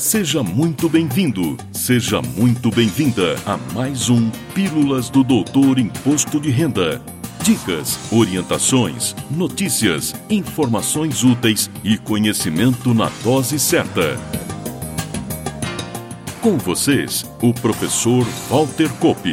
Seja muito bem-vindo, seja muito bem-vinda a mais um Pílulas do Doutor Imposto de Renda. Dicas, orientações, notícias, informações úteis e conhecimento na dose certa. Com vocês, o professor Walter Kopp.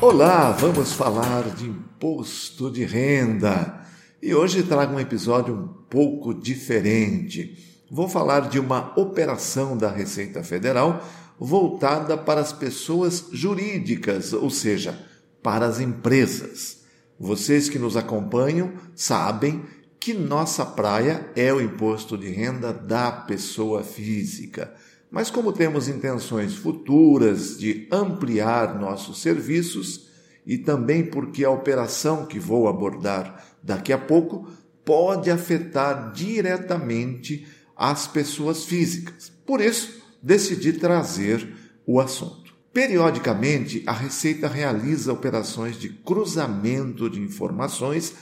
Olá, vamos falar de imposto de renda. E hoje trago um episódio um pouco diferente vou falar de uma operação da Receita Federal voltada para as pessoas jurídicas, ou seja, para as empresas. Vocês que nos acompanham sabem que nossa praia é o imposto de renda da pessoa física. Mas, como temos intenções futuras de ampliar nossos serviços, e também porque a operação que vou abordar daqui a pouco pode afetar diretamente às pessoas físicas. Por isso, decidi trazer o assunto. Periodicamente, a Receita realiza operações de cruzamento de informações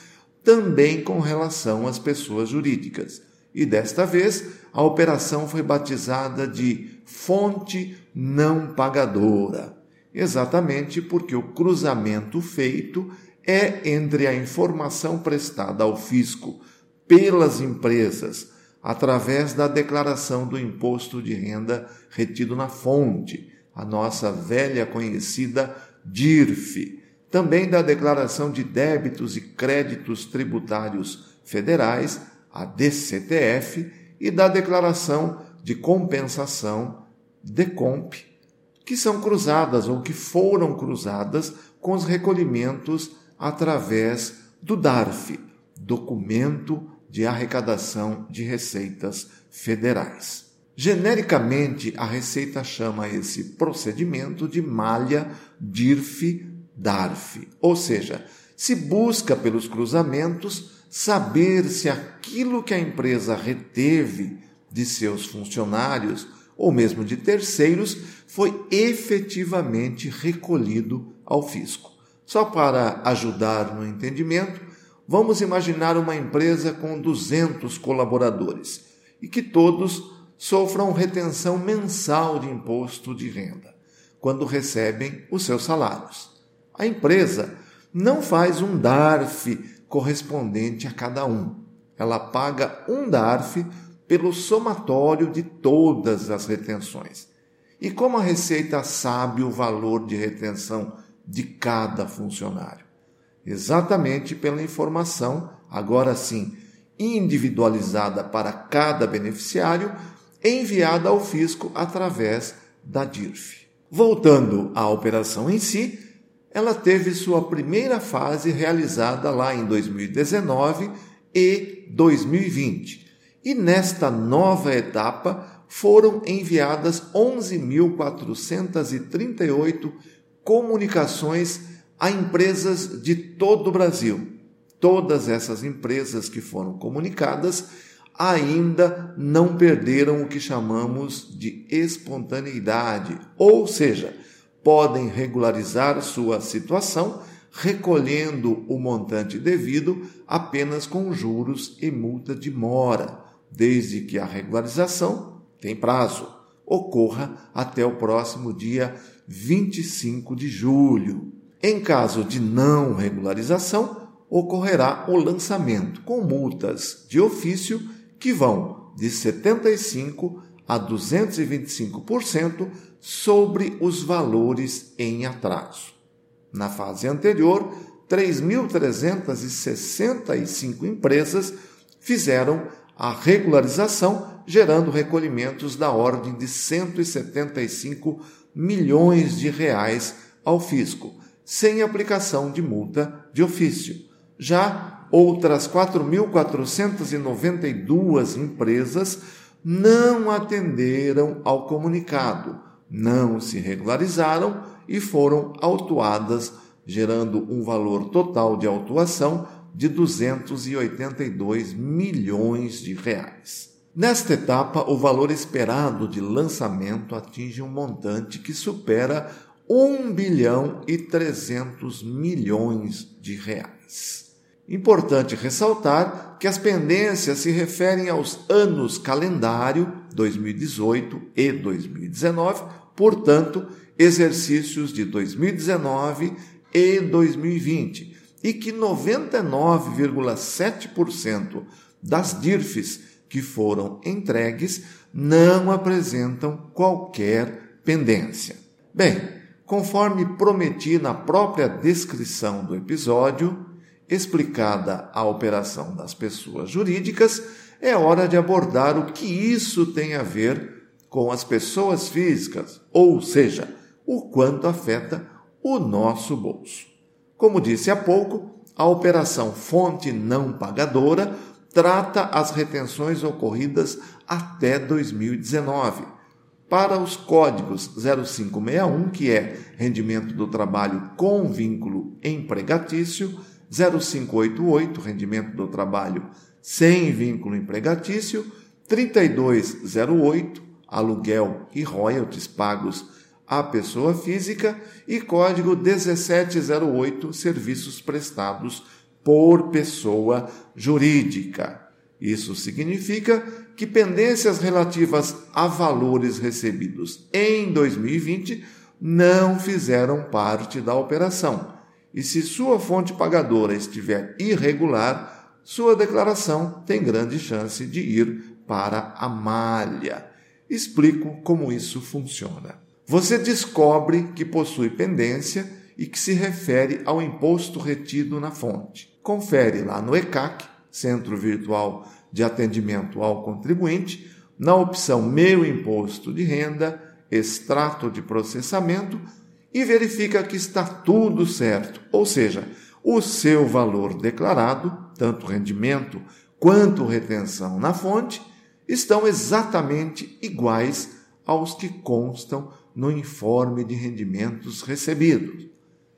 também com relação às pessoas jurídicas. E desta vez, a operação foi batizada de fonte não pagadora, exatamente porque o cruzamento feito é entre a informação prestada ao fisco pelas empresas através da declaração do imposto de renda retido na fonte, a nossa velha conhecida DIRF, também da declaração de débitos e créditos tributários federais, a DCTF, e da declaração de compensação, DECOMP, que são cruzadas ou que foram cruzadas com os recolhimentos através do DARF, documento de arrecadação de receitas federais. Genericamente, a Receita chama esse procedimento de malha DIRF-DARF, ou seja, se busca pelos cruzamentos saber se aquilo que a empresa reteve de seus funcionários ou mesmo de terceiros foi efetivamente recolhido ao fisco. Só para ajudar no entendimento, Vamos imaginar uma empresa com 200 colaboradores e que todos sofram retenção mensal de imposto de renda quando recebem os seus salários. A empresa não faz um DARF correspondente a cada um. Ela paga um DARF pelo somatório de todas as retenções. E como a Receita sabe o valor de retenção de cada funcionário? Exatamente pela informação, agora sim individualizada para cada beneficiário, enviada ao fisco através da DIRF. Voltando à operação em si, ela teve sua primeira fase realizada lá em 2019 e 2020. E nesta nova etapa foram enviadas 11.438 comunicações a empresas de todo o Brasil. Todas essas empresas que foram comunicadas ainda não perderam o que chamamos de espontaneidade, ou seja, podem regularizar sua situação recolhendo o montante devido apenas com juros e multa de mora, desde que a regularização tem prazo, ocorra até o próximo dia 25 de julho. Em caso de não regularização, ocorrerá o lançamento com multas de ofício que vão de 75 a 225% sobre os valores em atraso. Na fase anterior, 3.365 empresas fizeram a regularização, gerando recolhimentos da ordem de 175 milhões de reais ao fisco sem aplicação de multa de ofício. Já outras 4.492 empresas não atenderam ao comunicado, não se regularizaram e foram autuadas, gerando um valor total de autuação de 282 milhões de reais. Nesta etapa, o valor esperado de lançamento atinge um montante que supera 1 bilhão e 300 milhões de reais. Importante ressaltar que as pendências se referem aos anos calendário 2018 e 2019, portanto, exercícios de 2019 e 2020, e que 99,7% das DIRFs que foram entregues não apresentam qualquer pendência. Bem, conforme prometi na própria descrição do episódio, explicada a operação das pessoas jurídicas, é hora de abordar o que isso tem a ver com as pessoas físicas, ou seja, o quanto afeta o nosso bolso. Como disse há pouco, a operação fonte não pagadora trata as retenções ocorridas até 2019. Para os códigos 0561, que é rendimento do trabalho com vínculo empregatício, 0588, rendimento do trabalho sem vínculo empregatício, 3208, aluguel e royalties pagos à pessoa física, e código 1708, serviços prestados por pessoa jurídica. Isso significa que pendências relativas a valores recebidos em 2020 não fizeram parte da operação. E se sua fonte pagadora estiver irregular, sua declaração tem grande chance de ir para a malha. Explico como isso funciona. Você descobre que possui pendência e que se refere ao imposto retido na fonte. Confere lá no ECAC, Centro Virtual de Atendimento ao Contribuinte, na opção Meu Imposto de Renda, Extrato de Processamento e verifica que está tudo certo, ou seja, o seu valor declarado, tanto rendimento quanto retenção na fonte, estão exatamente iguais aos que constam no informe de rendimentos recebidos.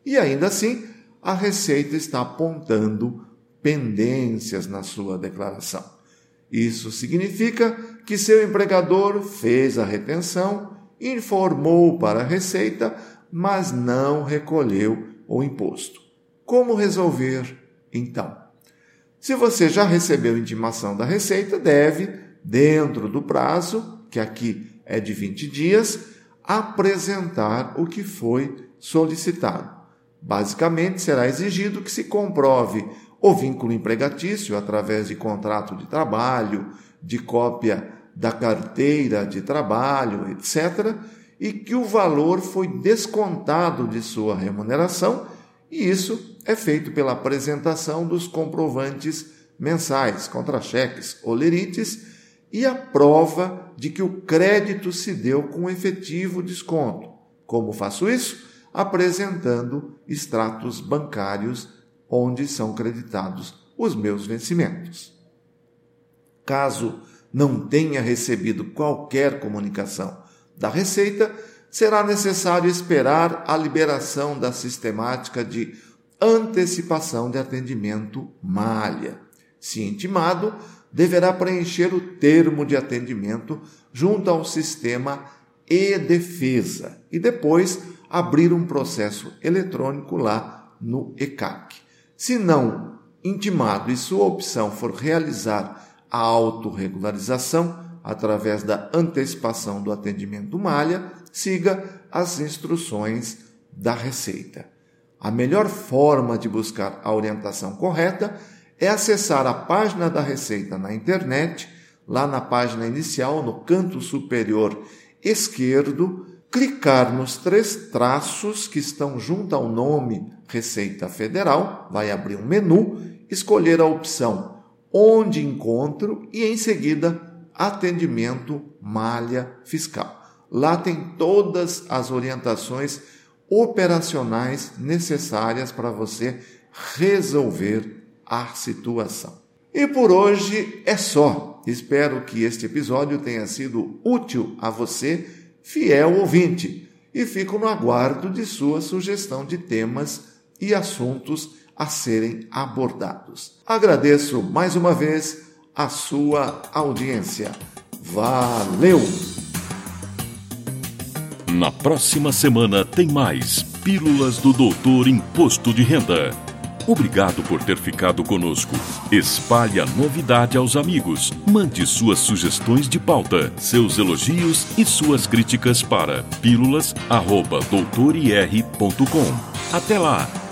E ainda assim, a Receita está apontando pendências na sua declaração. Isso significa que seu empregador fez a retenção, informou para a Receita, mas não recolheu o imposto. Como resolver então? Se você já recebeu intimação da Receita, deve, dentro do prazo, que aqui é de 20 dias, apresentar o que foi solicitado. Basicamente, será exigido que se comprove o vínculo empregatício através de contrato de trabalho, de cópia da carteira de trabalho, etc., e que o valor foi descontado de sua remuneração, e isso é feito pela apresentação dos comprovantes mensais, contra-cheques, olerites, e a prova de que o crédito se deu com efetivo desconto. Como faço isso? apresentando extratos bancários onde são creditados os meus vencimentos. Caso não tenha recebido qualquer comunicação da Receita, será necessário esperar a liberação da sistemática de antecipação de atendimento malha. Se intimado, deverá preencher o termo de atendimento junto ao sistema e-defesa e depois abrir um processo eletrônico lá no ECAC. Se não intimado e sua opção for realizar a autorregularização através da antecipação do atendimento malha, siga as instruções da Receita. A melhor forma de buscar a orientação correta é acessar a página da Receita na internet, lá na página inicial, no canto superior esquerdo, clicar nos três traços que estão junto ao nome Receita Federal, vai abrir um menu, escolher a opção Onde encontro e em seguida Atendimento Malha Fiscal. Lá tem todas as orientações operacionais necessárias para você resolver a situação. E por hoje é só. Espero que este episódio tenha sido útil a você fiel ouvinte, e fico no aguardo de sua sugestão de temas e assuntos a serem abordados. Agradeço mais uma vez a sua audiência. Valeu! Na próxima semana tem mais Pílulas do Doutor Imposto de Renda. Obrigado por ter ficado conosco. Espalhe a novidade aos amigos. Mande suas sugestões de pauta, seus elogios e suas críticas para pílulas.doutorir.com. Até lá!